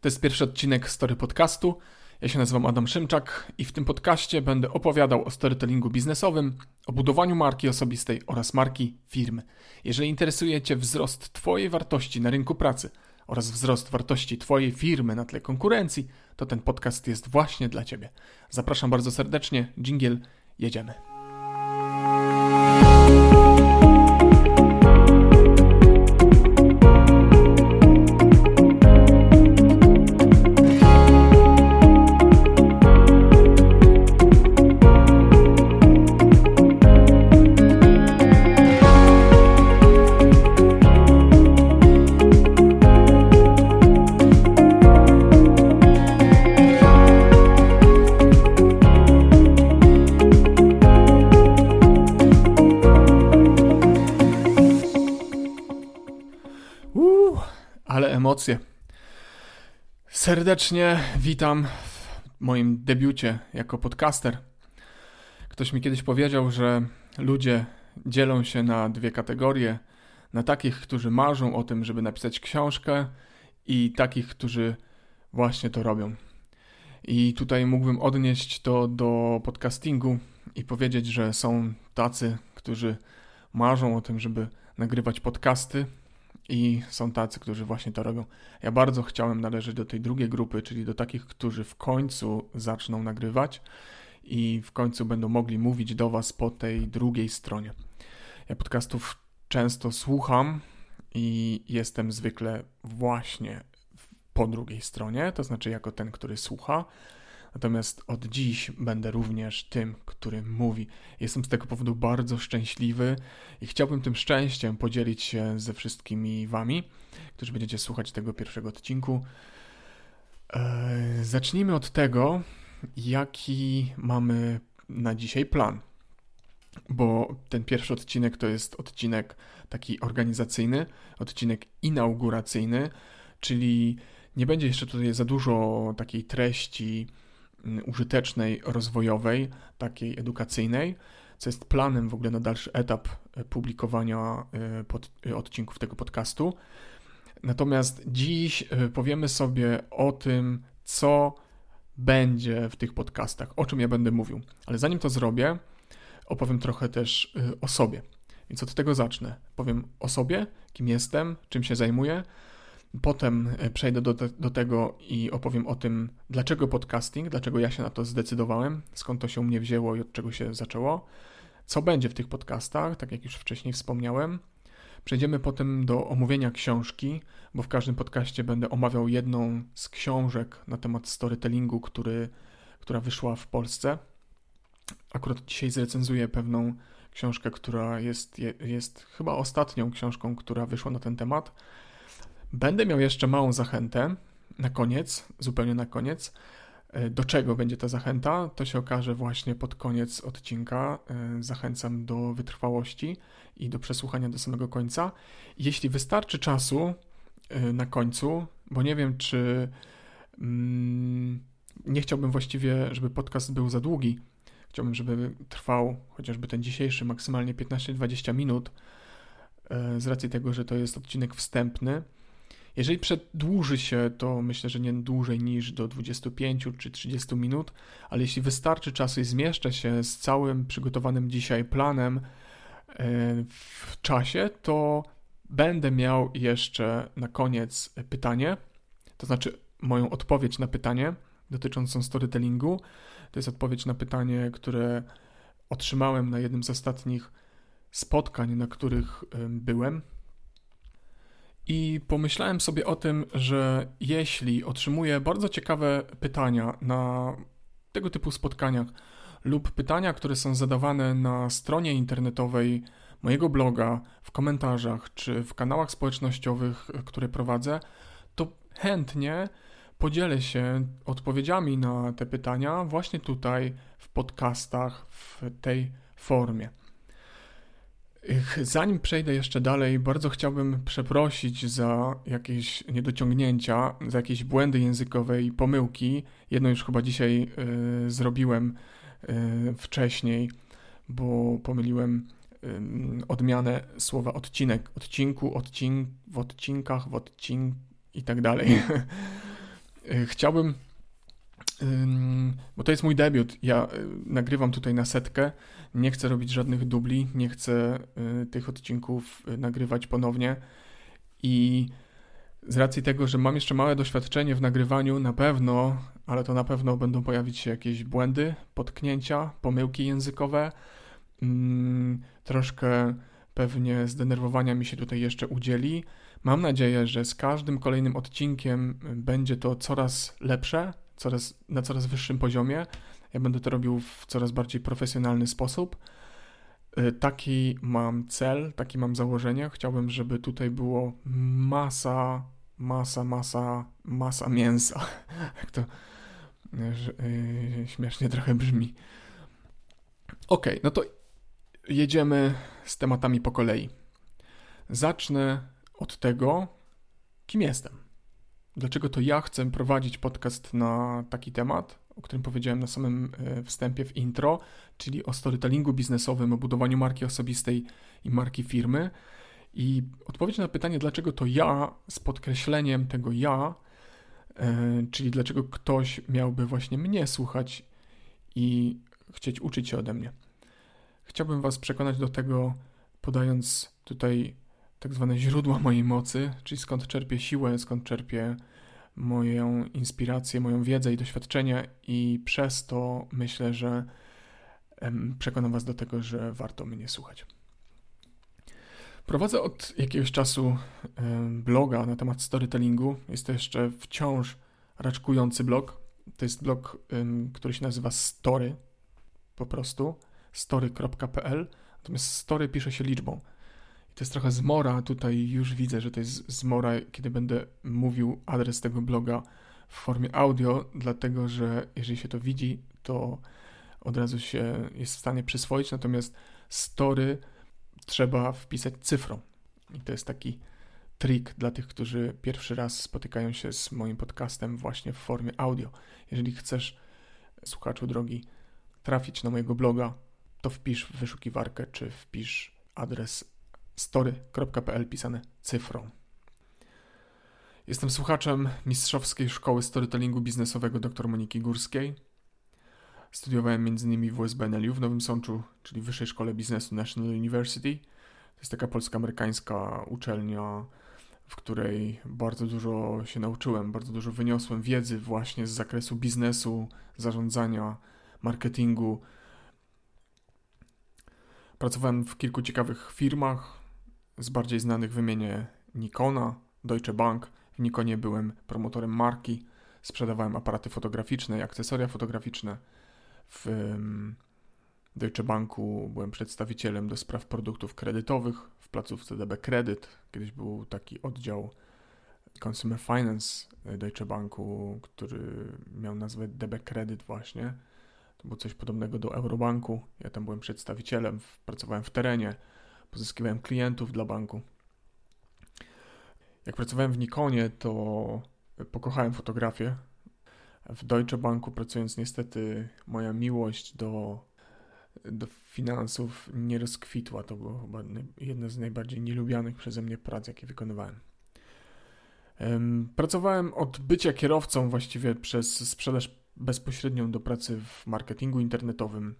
To jest pierwszy odcinek Story Podcastu. Ja się nazywam Adam Szymczak i w tym podcaście będę opowiadał o storytellingu biznesowym, o budowaniu marki osobistej oraz marki firmy. Jeżeli interesuje Cię wzrost Twojej wartości na rynku pracy oraz wzrost wartości Twojej firmy na tle konkurencji, to ten podcast jest właśnie dla Ciebie. Zapraszam bardzo serdecznie. Dżingiel, jedziemy. Emocje. Serdecznie witam w moim debiucie jako podcaster. Ktoś mi kiedyś powiedział, że ludzie dzielą się na dwie kategorie: na takich, którzy marzą o tym, żeby napisać książkę, i takich, którzy właśnie to robią. I tutaj mógłbym odnieść to do podcastingu i powiedzieć, że są tacy, którzy marzą o tym, żeby nagrywać podcasty, i są tacy, którzy właśnie to robią. Ja bardzo chciałem należeć do tej drugiej grupy, czyli do takich, którzy w końcu zaczną nagrywać i w końcu będą mogli mówić do Was po tej drugiej stronie. Ja podcastów często słucham i jestem zwykle właśnie po drugiej stronie, to znaczy jako ten, który słucha. Natomiast od dziś będę również tym, który mówi. Jestem z tego powodu bardzo szczęśliwy i chciałbym tym szczęściem podzielić się ze wszystkimi Wami, którzy będziecie słuchać tego pierwszego odcinku. Eee, zacznijmy od tego, jaki mamy na dzisiaj plan. Bo ten pierwszy odcinek to jest odcinek taki organizacyjny, odcinek inauguracyjny, czyli nie będzie jeszcze tutaj za dużo takiej treści użytecznej, rozwojowej, takiej edukacyjnej, co jest planem w ogóle na dalszy etap e, publikowania e, pod, e, odcinków tego podcastu. Natomiast dziś powiemy sobie o tym, co będzie w tych podcastach, o czym ja będę mówił. Ale zanim to zrobię, opowiem trochę też o sobie. Więc od tego zacznę. Powiem o sobie, kim jestem, czym się zajmuję, Potem e, przejdę do, do tego i opowiem o tym, dlaczego podcasting, dlaczego ja się na to zdecydowałem, skąd to się u mnie wzięło i od czego się zaczęło, co będzie w tych podcastach, tak jak już wcześniej wspomniałem. Przejdziemy potem do omówienia książki, bo w każdym podcaście będę omawiał jedną z książek na temat storytellingu, który, która wyszła w Polsce. Akurat dzisiaj zrecenzuję pewną książkę, która jest, jest chyba ostatnią książką, która wyszła na ten temat. Będę miał jeszcze małą zachętę na koniec, zupełnie na koniec. E, do czego będzie ta zachęta? To się okaże właśnie pod koniec odcinka. E, zachęcam do wytrwałości i do przesłuchania do samego końca. Jeśli wystarczy czasu e, na końcu, bo nie wiem, czy mm, nie chciałbym właściwie, żeby podcast był za długi. Chciałbym, żeby trwał chociażby ten dzisiejszy maksymalnie 15-20 minut, z racji tego, że to jest odcinek wstępny. Jeżeli przedłuży się, to myślę, że nie dłużej niż do 25 czy 30 minut, ale jeśli wystarczy czasu i zmieszczę się z całym przygotowanym dzisiaj planem e, w czasie, to będę miał jeszcze na koniec pytanie, to znaczy moją odpowiedź na pytanie dotyczącą storytellingu. To jest odpowiedź na pytanie, które otrzymałem na jednym z ostatnich spotkań, na których byłem i pomyślałem sobie o tym, że jeśli otrzymuję bardzo ciekawe pytania na tego typu spotkaniach lub pytania, które są zadawane na stronie internetowej mojego bloga, w komentarzach czy w kanałach społecznościowych, które prowadzę, to chętnie podzielę się odpowiedziami na te pytania właśnie tutaj w podcastach w tej formie. Zanim przejdę jeszcze dalej, bardzo chciałbym przeprosić za jakieś niedociągnięcia, za jakieś błędy językowe i pomyłki. Jedno już chyba dzisiaj y, zrobiłem y, wcześniej, bo pomyliłem y, odmianę słowa odcinek, odcinku, odcink, w odcinkach, w odcink i tak dalej. y, chciałbym, bo to jest mój debiut, ja nagrywam tutaj na setkę, nie chcę robić żadnych dubli, nie chcę tych odcinków nagrywać ponownie i z racji tego, że mam jeszcze małe doświadczenie w nagrywaniu, na pewno, ale to na pewno będą pojawić się jakieś błędy, potknięcia, pomyłki językowe, mm, troszkę pewnie zdenerwowania mi się tutaj jeszcze udzieli. Mam nadzieję, że z każdym kolejnym odcinkiem będzie to coraz lepsze, coraz, na coraz wyższym poziomie. Ja będę to robił w coraz bardziej profesjonalny sposób. Y, taki mam cel, taki mam założenie. Chciałbym, żeby tutaj było masa, masa, masa, masa mięsa. Jak to yy, śmiesznie trochę brzmi. Ok, no to jedziemy z tematami po kolei. Zacznę od tego, kim jestem. Dlaczego to ja chcę prowadzić podcast na taki temat, o którym powiedziałem na samym e, wstępie w intro, czyli o storytellingu biznesowym, o budowaniu marki osobistej i marki firmy. I odpowiedź na pytanie, dlaczego to ja, z podkreśleniem tego ja, e, czyli dlaczego ktoś miałby właśnie mnie słuchać i chcieć uczyć się ode mnie. Chciałbym Was przekonać do tego, podając tutaj tak zwane źródła mojej mocy, czyli skąd czerpię siłę, skąd czerpię moją inspirację, moją wiedzę i doświadczenie, i przez to myślę, że przekonam Was do tego, że warto mnie słuchać. Prowadzę od jakiegoś czasu bloga na temat storytellingu. Jest to jeszcze wciąż raczkujący blog. To jest blog, który się nazywa Story, po prostu story.pl. Natomiast story pisze się liczbą. To jest trochę zmora, tutaj już widzę, że to jest zmora, kiedy będę mówił adres tego bloga w formie audio, dlatego że jeżeli się to widzi, to od razu się jest w stanie przyswoić, natomiast story trzeba wpisać cyfrą. I to jest taki trik dla tych, którzy pierwszy raz spotykają się z moim podcastem właśnie w formie audio. Jeżeli chcesz, słuchaczu drogi, trafić na mojego bloga, to wpisz w wyszukiwarkę, czy wpisz adres story.pl pisane cyfrą. Jestem słuchaczem Mistrzowskiej Szkoły Storytellingu Biznesowego dr Moniki Górskiej. Studiowałem m.in. w USBNLU w Nowym Sączu, czyli Wyższej Szkole Biznesu National University. To jest taka polsko-amerykańska uczelnia, w której bardzo dużo się nauczyłem, bardzo dużo wyniosłem wiedzy właśnie z zakresu biznesu, zarządzania, marketingu. Pracowałem w kilku ciekawych firmach, z bardziej znanych wymienię Nikona, Deutsche Bank. W Nikonie byłem promotorem marki, sprzedawałem aparaty fotograficzne i akcesoria fotograficzne. W Deutsche Banku byłem przedstawicielem do spraw produktów kredytowych w placówce DB Credit. Kiedyś był taki oddział Consumer Finance Deutsche Banku, który miał nazwę DB Credit właśnie. To było coś podobnego do Eurobanku. Ja tam byłem przedstawicielem, pracowałem w terenie pozyskiwałem klientów dla banku. Jak pracowałem w Nikonie, to pokochałem fotografię. W Deutsche Banku pracując niestety moja miłość do, do finansów nie rozkwitła. To było chyba jedna z najbardziej nielubianych przeze mnie prac, jakie wykonywałem. Pracowałem od bycia kierowcą właściwie przez sprzedaż bezpośrednią do pracy w marketingu internetowym,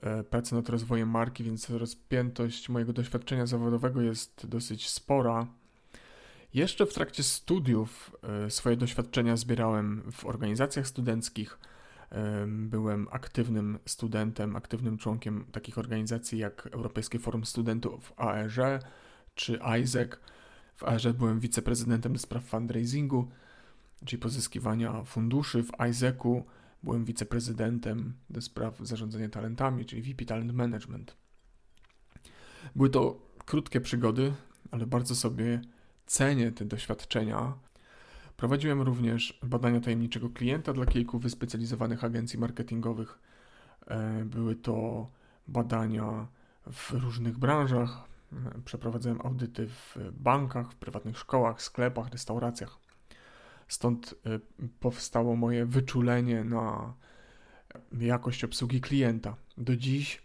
E, pracy nad rozwojem marki, więc rozpiętość mojego doświadczenia zawodowego jest dosyć spora. Jeszcze w trakcie studiów e, swoje doświadczenia zbierałem w organizacjach studenckich. E, byłem aktywnym studentem, aktywnym członkiem takich organizacji jak Europejskie Forum Studentów AER czy ISEC. W AER byłem wiceprezydentem do spraw fundraisingu, czyli pozyskiwania funduszy. W ISEC-u Byłem wiceprezydentem do spraw zarządzania talentami, czyli VP Talent Management. Były to krótkie przygody, ale bardzo sobie cenię te doświadczenia. Prowadziłem również badania tajemniczego klienta dla kilku wyspecjalizowanych agencji marketingowych. E, były to badania w różnych branżach. Przeprowadzałem audyty w bankach, w prywatnych szkołach, sklepach, restauracjach. Stąd y, powstało moje wyczulenie na jakość obsługi klienta. Do dziś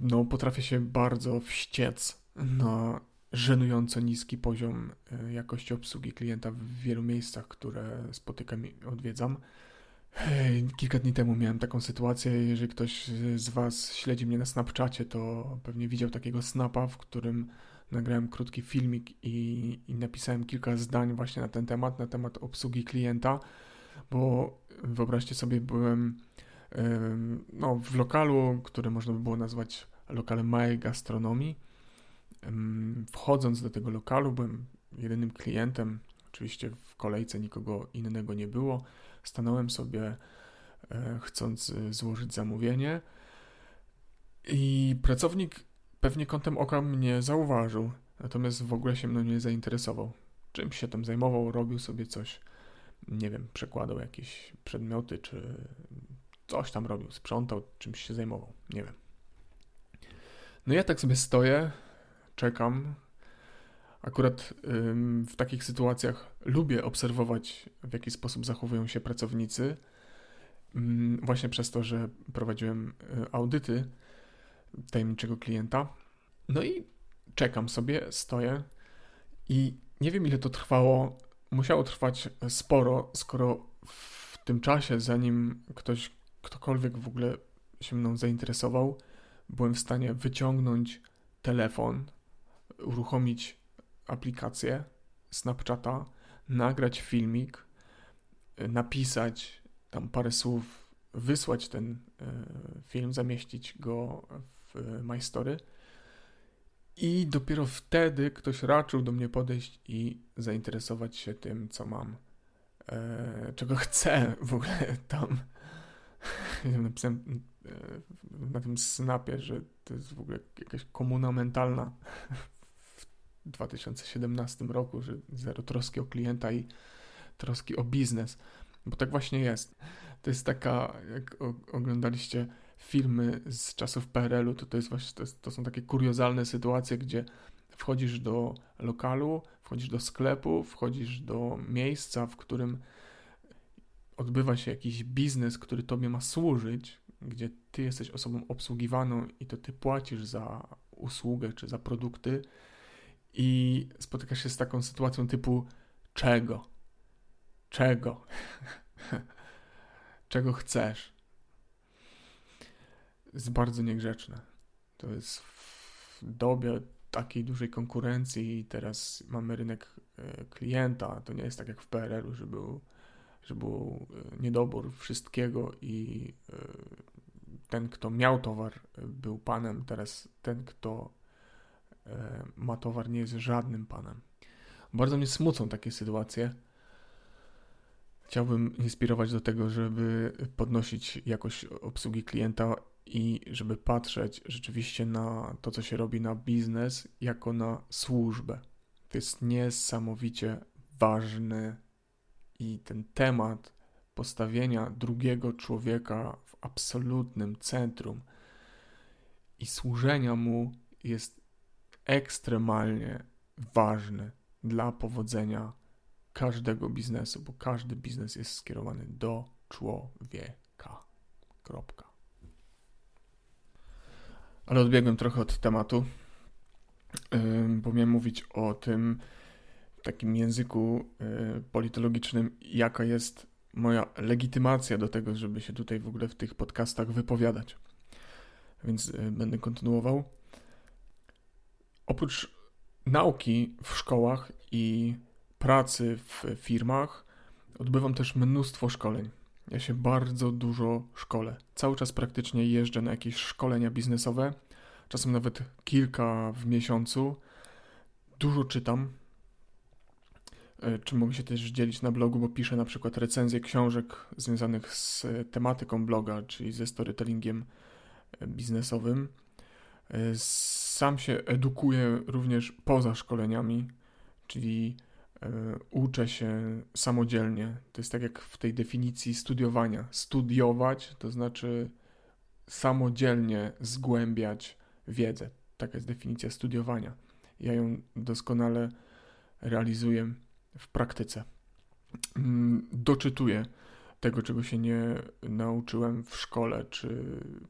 no, potrafię się bardzo wściec na żenująco niski poziom e, jakości obsługi klienta w wielu miejscach, które spotykam i odwiedzam. Kilka dni temu miałem taką sytuację. Jeżeli ktoś z Was śledzi mnie na Snapchacie, to pewnie widział takiego snapa, w którym nagrałem krótki filmik i, i napisałem kilka zdań właśnie na ten temat, na temat obsługi klienta, bo wyobraźcie sobie, byłem no, w lokalu, które można by było nazwać lokalem małej gastronomii. Wchodząc do tego lokalu, byłem jedynym klientem. Oczywiście w kolejce nikogo innego nie było. Stanąłem sobie, e, chcąc e, złożyć zamówienie, i pracownik pewnie kątem oka mnie zauważył, natomiast w ogóle się mną nie zainteresował. Czym się tam zajmował, robił sobie coś, nie wiem, przekładał jakieś przedmioty, czy coś tam robił, sprzątał, czymś się zajmował, nie wiem. No ja tak sobie stoję, czekam. Akurat ym, w takich sytuacjach lubię obserwować, w jaki sposób zachowują się pracownicy. Ym, właśnie przez to, że prowadziłem y, audyty tajemniczego klienta. No i czekam sobie, stoję i nie wiem ile to trwało. Musiało trwać sporo, skoro w tym czasie, zanim ktoś, ktokolwiek w ogóle się mną zainteresował, byłem w stanie wyciągnąć telefon, uruchomić aplikację Snapchata, nagrać filmik, napisać tam parę słów, wysłać ten e, film, zamieścić go w My Story. I dopiero wtedy ktoś raczył do mnie podejść i zainteresować się tym, co mam, e, czego chcę w ogóle tam. Napisałem e, na tym snapie, że to jest w ogóle jakaś komuna mentalna w 2017 roku, że zero troski o klienta i troski o biznes. Bo tak właśnie jest. To jest taka, jak oglądaliście filmy z czasów PRL-u, to, to, jest właśnie, to, to są takie kuriozalne sytuacje, gdzie wchodzisz do lokalu, wchodzisz do sklepu, wchodzisz do miejsca, w którym odbywa się jakiś biznes, który tobie ma służyć, gdzie ty jesteś osobą obsługiwaną i to ty płacisz za usługę czy za produkty i spotykasz się z taką sytuacją typu czego? Czego? czego chcesz? Jest bardzo niegrzeczne. To jest w dobie takiej dużej konkurencji i teraz mamy rynek e, klienta. To nie jest tak jak w PRL-u, że był, że był e, niedobór wszystkiego i e, ten, kto miał towar, był panem, teraz ten, kto ma towar, nie jest żadnym panem. Bardzo mnie smucą takie sytuacje. Chciałbym inspirować do tego, żeby podnosić jakość obsługi klienta i żeby patrzeć rzeczywiście na to, co się robi na biznes, jako na służbę. To jest niesamowicie ważny i ten temat postawienia drugiego człowieka w absolutnym centrum i służenia mu jest ekstremalnie ważny dla powodzenia każdego biznesu, bo każdy biznes jest skierowany do człowieka. Kropka. Ale odbiegłem trochę od tematu, bo miałem mówić o tym takim języku y, politologicznym, jaka jest moja legitymacja do tego, żeby się tutaj w ogóle w tych podcastach wypowiadać. Więc y, będę kontynuował. Oprócz nauki w szkołach i pracy w firmach, odbywam też mnóstwo szkoleń. Ja się bardzo dużo szkolę. Cały czas praktycznie jeżdżę na jakieś szkolenia biznesowe, czasem nawet kilka w miesiącu. Dużo czytam, E, czy mogę się też dzielić na blogu, bo piszę na przykład recenzje książek związanych z tematyką bloga, czyli ze storytellingiem e, biznesowym. E, sam się edukuję również poza szkoleniami, czyli uczę się samodzielnie. To jest tak jak w tej definicji studiowania. Studiować to znaczy samodzielnie zgłębiać wiedzę. Taka jest definicja studiowania. Ja ją doskonale realizuję w praktyce. Mm, doczytuję tego, czego się nie nauczyłem w szkole, czy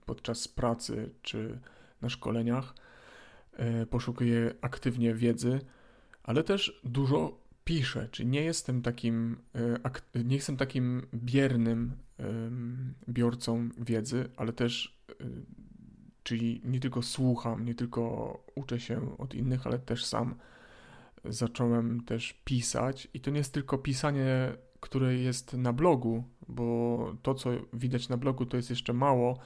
podczas pracy, czy na szkoleniach. e, poszukuję aktywnie wiedzy, ale też dużo piszę, czy nie jestem takim, e, nie jestem takim biernym biorcą wiedzy, ale też, e, czyli nie tylko słucham, nie tylko uczę się od innych, ale też sam zacząłem też pisać i to nie jest tylko pisanie, które jest na blogu, bo to, co widać na blogu, to jest jeszcze mało.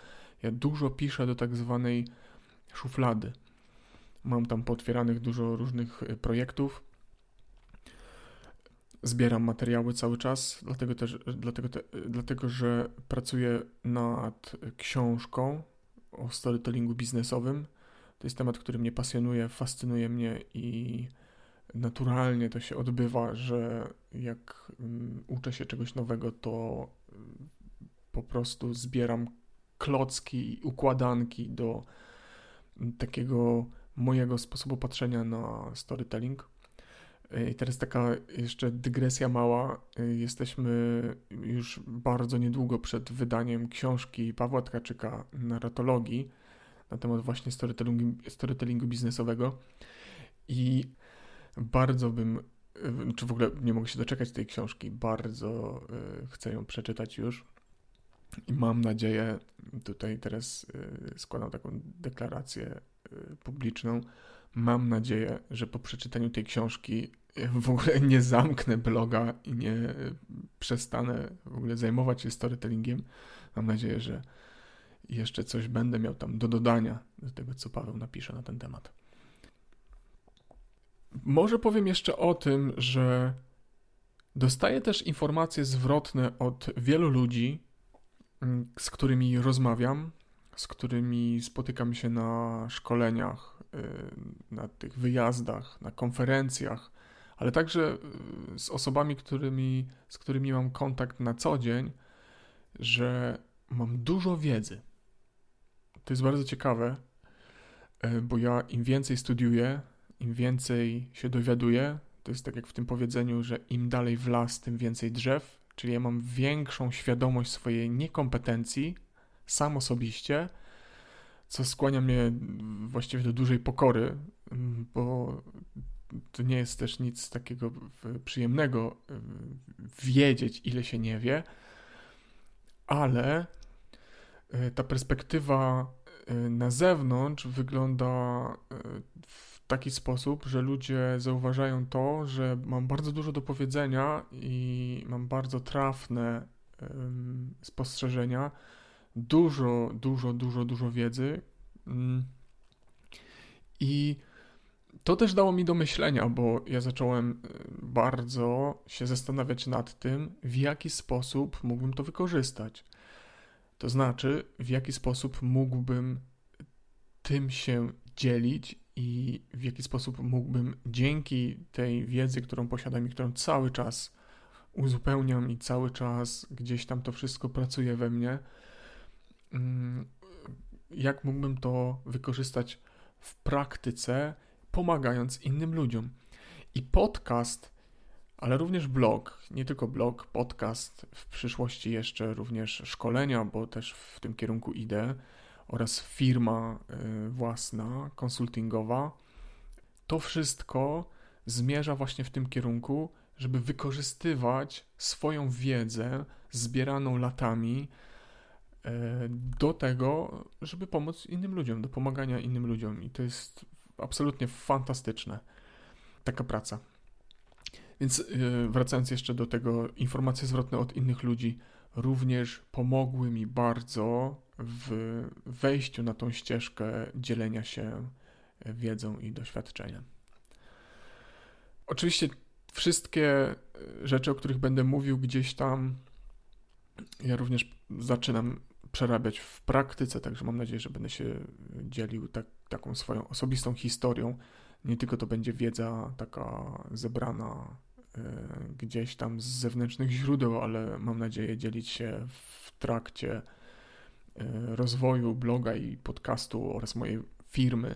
Ja dużo piszę do tak zwanej szuflady. Mam tam potwieranych dużo różnych e, projektów. Zbieram materiały cały czas, dlatego też, dlatego, te, dlatego że pracuję nad książką o storytellingu biznesowym. To jest temat, który mnie pasjonuje, fascynuje mnie i naturalnie to się odbywa, że jak um, uczę się czegoś nowego, to um, po prostu zbieram klocki i układanki do um, takiego mojego sposobu patrzenia na storytelling. I teraz taka jeszcze dygresja mała. Jesteśmy już bardzo niedługo przed wydaniem książki Pawła Tkaczyka Narratologii na temat właśnie storytellingu, storytellingu biznesowego. I bardzo bym, y, czy w ogóle nie mogę się doczekać tej książki, bardzo chcę ją przeczytać już. I mam nadzieję, tutaj teraz składam taką deklarację publiczną, mam nadzieję, że po przeczytaniu tej książki w ogóle nie zamknę bloga i nie przestanę w ogóle zajmować się storytellingiem. Mam nadzieję, że jeszcze coś będę miał tam do dodania do tego, co Paweł napisze na ten temat. Może powiem jeszcze o tym, że dostaję też informacje zwrotne od wielu ludzi, mm, z którymi rozmawiam, z którymi spotykam się na szkoleniach, y, na tych wyjazdach, na konferencjach, ale także y, z osobami, którymi, z którymi mam kontakt na co dzień, że mam dużo wiedzy. To jest bardzo ciekawe, y, bo ja im więcej studiuję, im więcej się dowiaduję, to jest tak jak w tym powiedzeniu, że im dalej w las, tym więcej drzew, czyli ja mam większą świadomość swojej niekompetencji, sam osobiście, co skłania mnie właściwie do dużej pokory, bo to nie jest też nic takiego przyjemnego wiedzieć, ile się nie wie, ale e, ta perspektywa e, na zewnątrz wygląda w taki sposób, że ludzie zauważają to, że mam bardzo dużo do powiedzenia i mam bardzo trafne spostrzeżenia, dużo, dużo, dużo, dużo wiedzy. Um, I to też dało mi do myślenia, bo ja zacząłem e, bardzo się zastanawiać nad tym, w jaki sposób mógłbym to wykorzystać. To znaczy, w jaki sposób mógłbym tym się dzielić i w jaki sposób mógłbym dzięki tej wiedzy, którą posiadam i którą cały czas uzupełniam i cały czas gdzieś tam to wszystko pracuje we mnie, mm, jak mógłbym to wykorzystać w praktyce, pomagając innym ludziom. I podcast, ale również blog, nie tylko blog, podcast, w przyszłości jeszcze również szkolenia, bo też w tym kierunku idę oraz firma y, własna, konsultingowa. To wszystko zmierza właśnie w tym kierunku, żeby wykorzystywać swoją wiedzę zbieraną latami do tego, żeby pomóc innym ludziom, do pomagania innym ludziom. I to jest absolutnie fantastyczne. Taka praca. Więc y, wracając jeszcze do tego, informacje zwrotne od innych ludzi również pomogły mi bardzo w wejściu na tą ścieżkę dzielenia się wiedzą i doświadczeniem. Oczywiście wszystkie rzeczy, o których będę mówił gdzieś tam, ja również zaczynam przerabiać w praktyce, także mam nadzieję, że będę się dzielił tak, taką swoją osobistą historią. Nie tylko to będzie wiedza taka zebrana y, gdzieś tam z zewnętrznych źródeł, ale mam nadzieję dzielić się w trakcie E, rozwoju bloga i podcastu oraz mojej firmy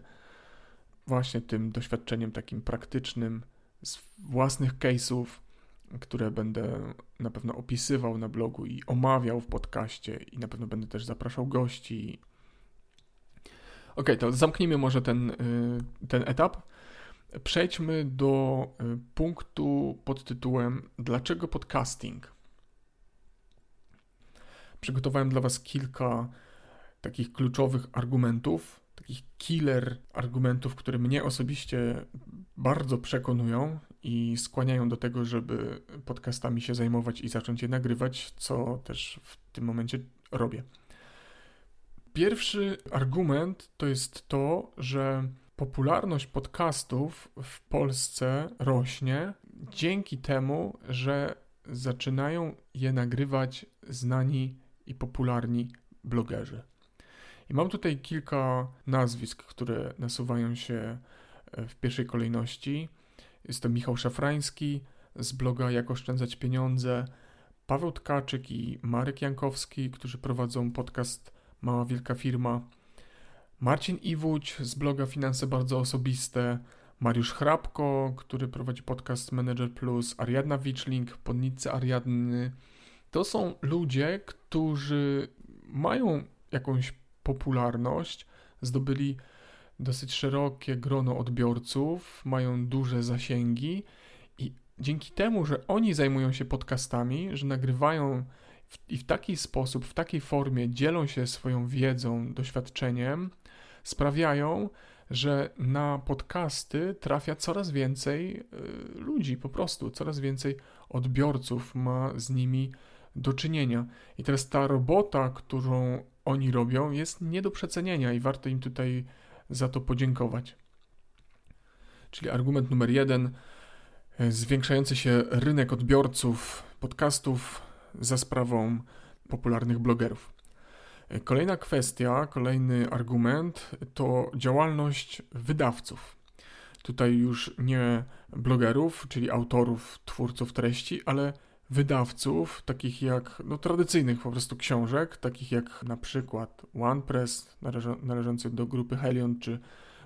właśnie tym doświadczeniem takim praktycznym z własnych case'ów, które będę na pewno opisywał na blogu i omawiał w podcaście i na pewno będę też zapraszał gości. Ok, to zamknijmy może ten, ten etap. Przejdźmy do punktu pod tytułem Dlaczego podcasting? Przygotowałem dla Was kilka takich kluczowych argumentów, takich killer argumentów, które mnie osobiście bardzo przekonują i skłaniają do tego, żeby podcastami się zajmować i zacząć je nagrywać, co też w tym momencie robię. Pierwszy argument to jest to, że popularność podcastów w Polsce rośnie dzięki temu, że zaczynają je nagrywać znani i popularni blogerzy. I mam tutaj kilka nazwisk, które nasuwają się e, w pierwszej kolejności. Jest to Michał Szafrański z bloga Jak oszczędzać pieniądze, Paweł Tkaczyk i Marek Jankowski, którzy prowadzą podcast Mała Wielka Firma, Marcin Iwódź z bloga Finanse Bardzo Osobiste, Mariusz Hrabko, który prowadzi podcast Manager Plus, Ariadna Wiczling, Podnicy Ariadny. To są ludzie, którzy mają jakąś popularność, zdobyli dosyć szerokie grono odbiorców, mają duże zasięgi i dzięki temu, że oni zajmują się podcastami, że nagrywają w, i w taki sposób, w takiej formie dzielą się swoją wiedzą, doświadczeniem, sprawiają, że na podcasty trafia coraz więcej y, ludzi, po prostu coraz więcej odbiorców ma z nimi do czynienia. I teraz ta robota, którą oni robią, jest nie do przecenienia i warto im tutaj za to podziękować. Czyli argument numer jeden: e, zwiększający się rynek odbiorców podcastów za sprawą popularnych blogerów. E, kolejna kwestia, kolejny argument to działalność wydawców. Tutaj już nie blogerów, czyli autorów, twórców treści, ale wydawców, takich jak no, tradycyjnych po prostu książek, takich jak na przykład OnePress, należący do grupy Helion, czy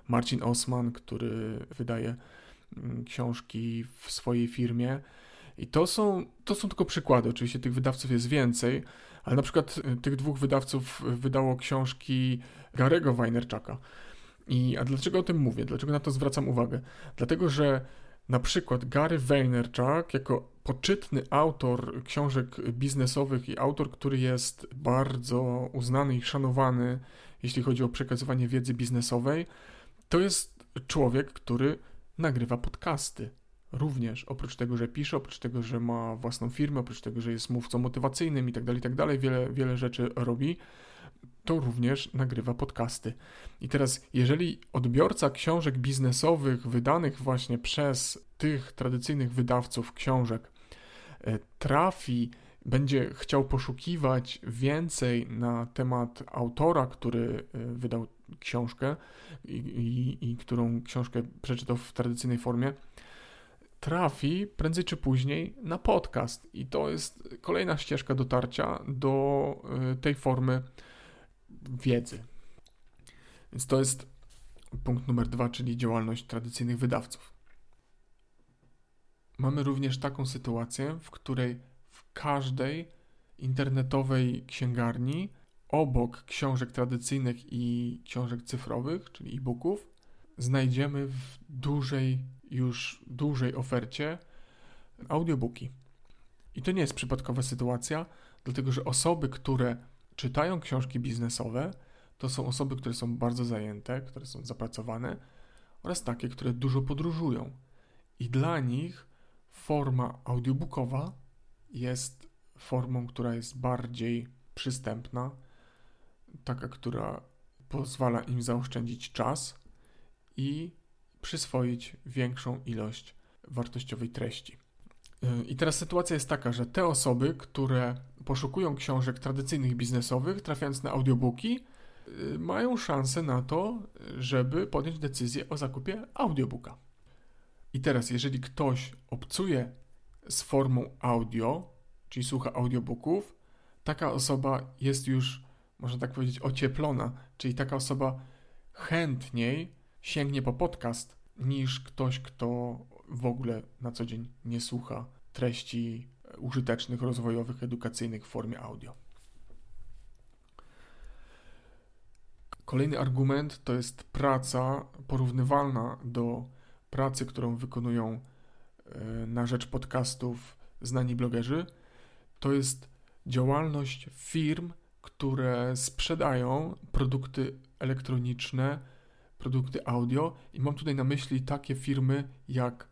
Marcin Osman, który wydaje mm, książki w swojej firmie. I to są, to są tylko przykłady. Oczywiście tych wydawców jest więcej, ale na przykład y, tych dwóch wydawców wydało książki Garego Wajnerczaka. I a dlaczego o tym mówię? Dlaczego na to zwracam uwagę? Dlatego, że na przykład Gary Vaynerchuk jako poczytny autor książek biznesowych i autor, który jest bardzo uznany i szanowany, jeśli chodzi o przekazywanie wiedzy biznesowej, to jest człowiek, który nagrywa podcasty. Również, oprócz tego, że pisze, oprócz tego, że ma własną firmę, oprócz tego, że jest mówcą motywacyjnym i tak dalej, i tak wiele, wiele rzeczy robi to również nagrywa podcasty. I teraz, jeżeli odbiorca książek biznesowych wydanych właśnie przez tych tradycyjnych wydawców książek e, trafi, będzie chciał poszukiwać więcej na temat autora, który e, wydał książkę i, i, i którą książkę przeczytał w tradycyjnej formie, trafi prędzej czy później na podcast. I to jest kolejna ścieżka dotarcia do e, tej formy wiedzy. Więc to jest punkt numer dwa, czyli działalność tradycyjnych wydawców. Mamy również taką sytuację, w której w każdej internetowej księgarni obok książek tradycyjnych i książek cyfrowych, czyli e-booków, znajdziemy w dużej, już dużej ofercie audiobooki. I to nie jest przypadkowa sytuacja, dlatego że osoby, które czytają książki biznesowe, to są osoby, które są bardzo zajęte, które są zapracowane oraz takie, które dużo podróżują. I dla nich forma audiobookowa jest formą, która jest bardziej przystępna, taka, która pozwala im zaoszczędzić czas i przyswoić większą ilość wartościowej treści. I teraz sytuacja jest taka, że te osoby, które poszukują książek tradycyjnych biznesowych, trafiając na audiobooki, y, mają szansę na to, żeby podjąć decyzję o zakupie audiobooka. I teraz, jeżeli ktoś obcuje z formą audio, czyli słucha audiobooków, taka osoba jest już, można tak powiedzieć, ocieplona, czyli taka osoba chętniej sięgnie po podcast niż ktoś, kto w ogóle na co dzień nie słucha treści użytecznych, rozwojowych, edukacyjnych w formie audio. Kolejny argument to jest praca porównywalna do pracy, którą wykonują e, na rzecz podcastów znani blogerzy. To jest działalność firm, które sprzedają produkty elektroniczne, produkty audio i mam tutaj na myśli takie firmy jak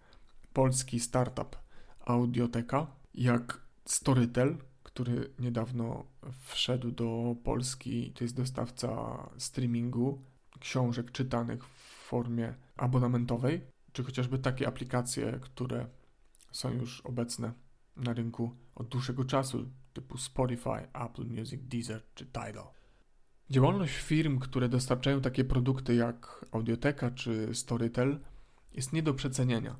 polski startup Audioteka, jak Storytel, który niedawno wszedł do Polski. To jest dostawca streamingu książek czytanych w formie abonamentowej, czy chociażby takie aplikacje, które są już obecne na rynku od dłuższego czasu, typu Spotify, Apple Music, Deezer czy Tidal. Działalność firm, które dostarczają takie produkty jak Audioteka czy Storytel jest nie do przecenienia,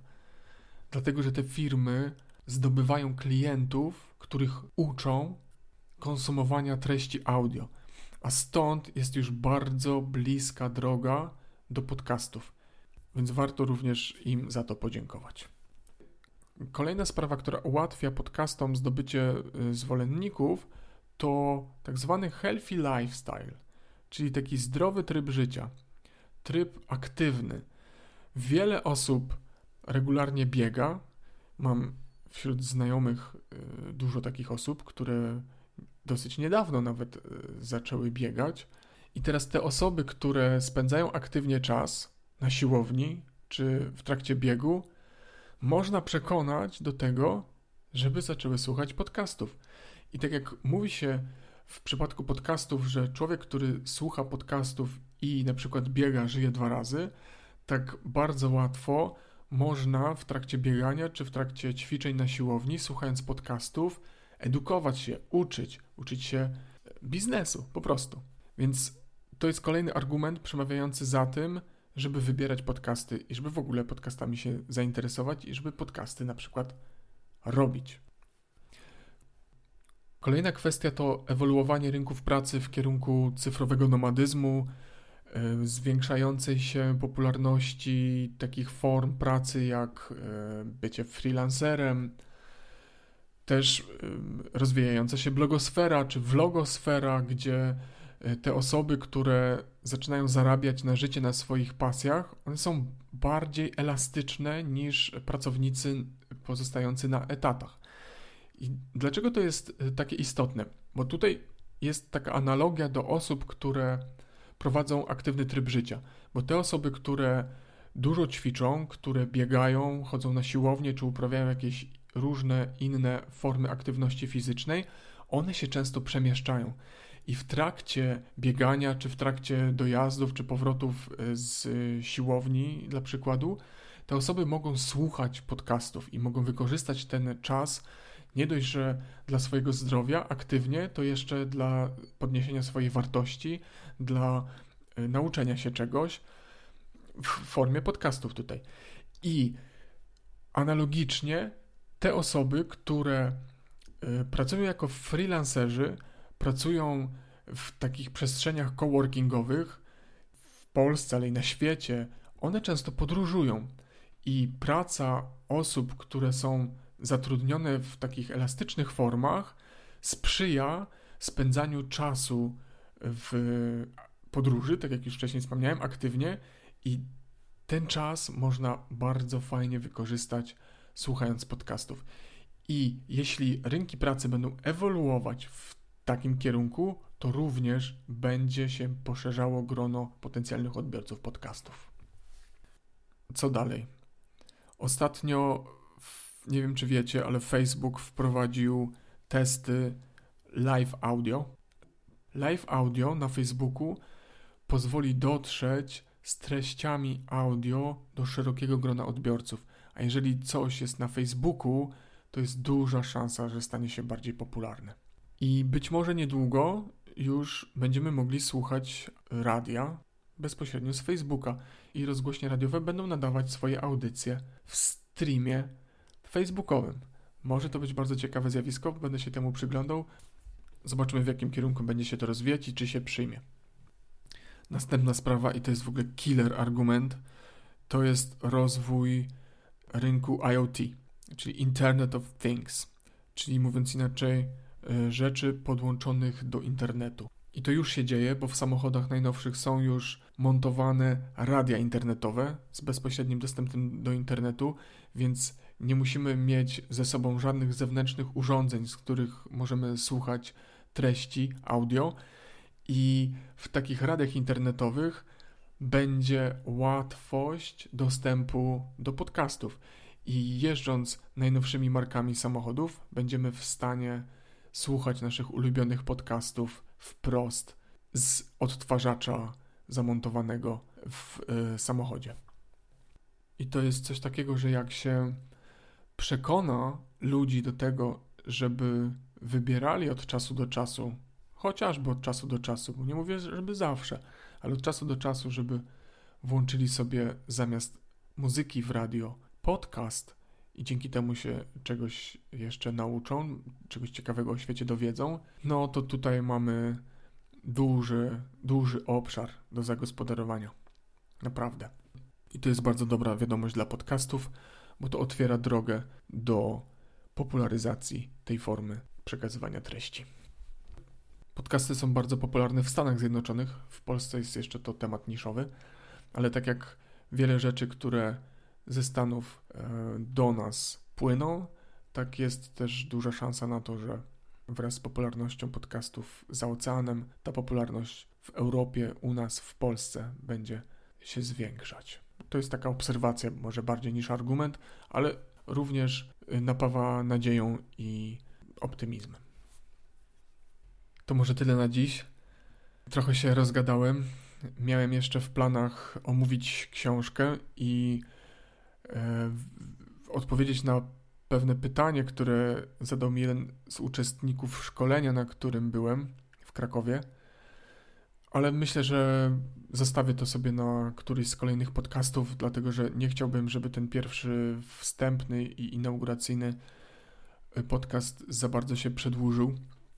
dlatego że te firmy zdobywają klientów, których uczą konsumowania treści audio, a stąd jest już bardzo bliska droga do podcastów, więc warto również im za to podziękować. Kolejna sprawa, która ułatwia podcastom zdobycie y, zwolenników, to tak zwany healthy lifestyle, czyli taki zdrowy tryb życia, tryb aktywny. Wiele osób regularnie biega. Mam wśród znajomych y, dużo takich osób, które dosyć niedawno nawet y, zaczęły biegać. I teraz te osoby, które spędzają aktywnie czas na siłowni czy w trakcie biegu, można przekonać do tego, żeby zaczęły słuchać podcastów. I tak jak mówi się w przypadku podcastów, że człowiek, który słucha podcastów i na przykład biega, żyje dwa razy, tak bardzo łatwo można w trakcie biegania czy w trakcie ćwiczeń na siłowni, słuchając podcastów, edukować się, uczyć, uczyć się biznesu po prostu. Więc to jest kolejny argument przemawiający za tym, żeby wybierać podcasty i żeby w ogóle podcastami się zainteresować i żeby podcasty na przykład robić. Kolejna kwestia to ewoluowanie rynków pracy w kierunku cyfrowego nomadyzmu, zwiększającej się popularności takich form pracy jak e, bycie freelancerem, też e, rozwijająca się blogosfera czy vlogosfera, gdzie te osoby, które zaczynają zarabiać na życie na swoich pasjach, one są bardziej elastyczne niż pracownicy pozostający na etatach. I dlaczego to jest e, takie istotne? Bo tutaj jest taka analogia do osób, które prowadzą aktywny tryb życia. Bo te osoby, które dużo ćwiczą, które biegają, chodzą na siłownię czy uprawiają jakieś różne inne formy aktywności fizycznej, one się często przemieszczają. I w trakcie biegania, czy w trakcie dojazdów, czy powrotów e, z siłowni, dla przykładu, te osoby mogą słuchać podcastów i mogą wykorzystać ten czas nie dość, że dla swojego zdrowia aktywnie, to jeszcze dla podniesienia swojej wartości, dla e, nauczenia się czegoś w formie podcastów tutaj. I analogicznie te osoby, które e, pracują jako freelancerzy, pracują w takich przestrzeniach coworkingowych w Polsce, ale i na świecie, one często podróżują. I praca osób, które są zatrudnione w takich elastycznych formach sprzyja spędzaniu czasu w podróży, tak jak już wcześniej wspomniałem, aktywnie i ten czas można bardzo fajnie wykorzystać słuchając podcastów. I jeśli rynki pracy będą ewoluować w takim kierunku, to również będzie się poszerzało grono potencjalnych odbiorców podcastów. Co dalej? Ostatnio nie wiem czy wiecie, ale Facebook wprowadził testy live audio. Live audio na Facebooku pozwoli dotrzeć z treściami audio do szerokiego grona odbiorców. A jeżeli coś jest na Facebooku, to jest duża szansa, że stanie się bardziej popularne. I być może niedługo już będziemy mogli słuchać radia bezpośrednio z Facebooka i rozgłośnie radiowe będą nadawać swoje audycje w streamie facebookowym. Może to być bardzo ciekawe zjawisko, będę się temu przyglądał. Zobaczymy w jakim kierunku będzie się to rozwijać i czy się przyjmie. Następna sprawa, i to jest w ogóle killer argument, to jest rozwój rynku IoT, czyli Internet of Things, czyli mówiąc inaczej, e, rzeczy podłączonych do internetu. I to już się dzieje, bo w samochodach najnowszych są już montowane radia internetowe z bezpośrednim dostępem do internetu, więc nie musimy mieć ze sobą żadnych zewnętrznych urządzeń, z których możemy słuchać treści audio. I w takich radiach internetowych będzie łatwość dostępu do podcastów. I jeżdżąc najnowszymi markami samochodów, będziemy w stanie słuchać naszych ulubionych podcastów wprost z odtwarzacza zamontowanego w y, samochodzie. I to jest coś takiego, że jak się przekona ludzi do tego, żeby wybierali od czasu do czasu, chociażby od czasu do czasu, bo nie mówię, żeby zawsze, ale od czasu do czasu, żeby włączyli sobie zamiast muzyki w radio podcast i dzięki temu się czegoś jeszcze nauczą, czegoś ciekawego o świecie dowiedzą, no to tutaj mamy duży, duży obszar do zagospodarowania. Naprawdę. I to jest bardzo dobra wiadomość dla podcastów, bo to otwiera drogę do popularyzacji tej formy przekazywania treści. Podcasty są bardzo popularne w Stanach Zjednoczonych. W Polsce jest jeszcze to temat niszowy, ale tak jak wiele rzeczy, które ze Stanów e, do nas płyną, tak jest też duża szansa na to, że wraz z popularnością podcastów za oceanem, ta popularność w Europie, u nas w Polsce będzie się zwiększać. To jest taka obserwacja, może bardziej niż argument, ale również napawa nadzieją i optymizmem. To może tyle na dziś. Trochę się rozgadałem. Miałem jeszcze w planach omówić książkę i e, odpowiedzieć na pewne pytanie, które zadał mi jeden z uczestników szkolenia, na którym byłem w Krakowie. Ale myślę, że zostawię to sobie na któryś z kolejnych podcastów, dlatego że nie chciałbym, żeby ten pierwszy wstępny i inauguracyjny podcast za bardzo się przedłużył.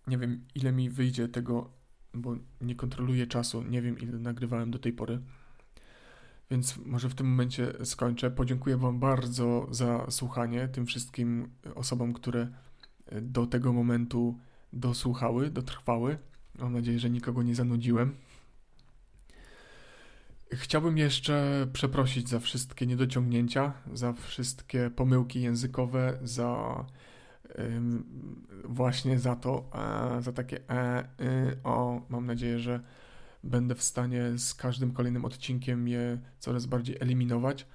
Nie wiem, ile mi wyjdzie tego, bo nie kontroluję czasu, nie wiem, ile nagrywałem do tej pory. Więc może w tym momencie skończę. Podziękuję Wam bardzo za słuchanie, tym wszystkim osobom, które do tego momentu dosłuchały, dotrwały. Mam nadzieję, że nikogo nie zanudziłem. Chciałbym jeszcze przeprosić za wszystkie niedociągnięcia, za wszystkie pomyłki językowe, za właśnie za to, e, za takie e, y, o. Mam nadzieję, że będę w stanie z każdym kolejnym odcinkiem je coraz bardziej eliminować.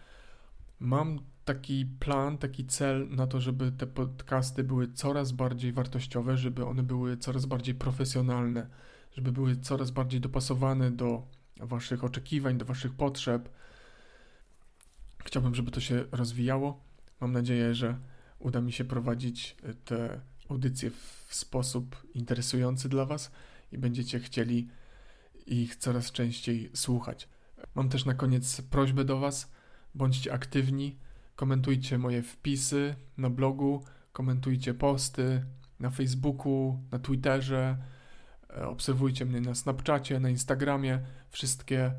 Mam taki plan, taki cel na to, żeby te podcasty były coraz bardziej wartościowe, żeby one były coraz bardziej profesjonalne, żeby były coraz bardziej dopasowane do Waszych oczekiwań, do Waszych potrzeb. Chciałbym, żeby to się rozwijało. Mam nadzieję, że uda mi się prowadzić te audycje w sposób interesujący dla Was i będziecie chcieli ich coraz częściej słuchać. Mam też na koniec prośbę do Was: bądźcie aktywni, komentujcie moje wpisy na blogu, komentujcie posty na Facebooku, na Twitterze, e, obserwujcie mnie na Snapchacie, na Instagramie. Wszystkie,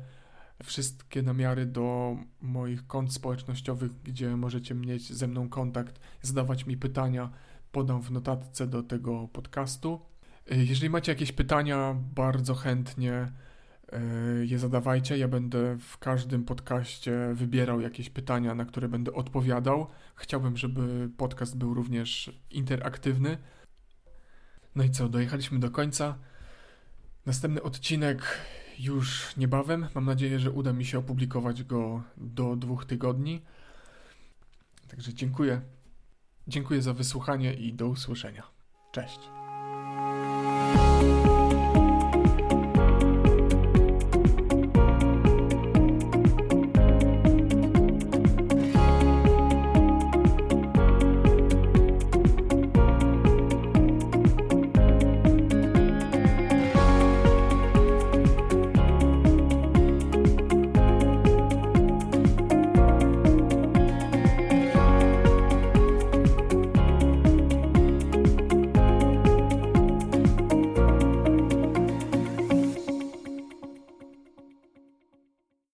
wszystkie namiary do moich kont społecznościowych, gdzie możecie mieć ze mną kontakt, zadawać mi pytania, podam w notatce do tego podcastu. Jeżeli macie jakieś pytania, bardzo chętnie e, je zadawajcie. Ja będę w każdym podcaście wybierał jakieś pytania, na które będę odpowiadał. Chciałbym, żeby podcast był również interaktywny. No i co, dojechaliśmy do końca. Następny odcinek już niebawem. Mam nadzieję, że uda mi się opublikować go do dwóch tygodni. Także dziękuję. Dziękuję za wysłuchanie i do usłyszenia. Cześć.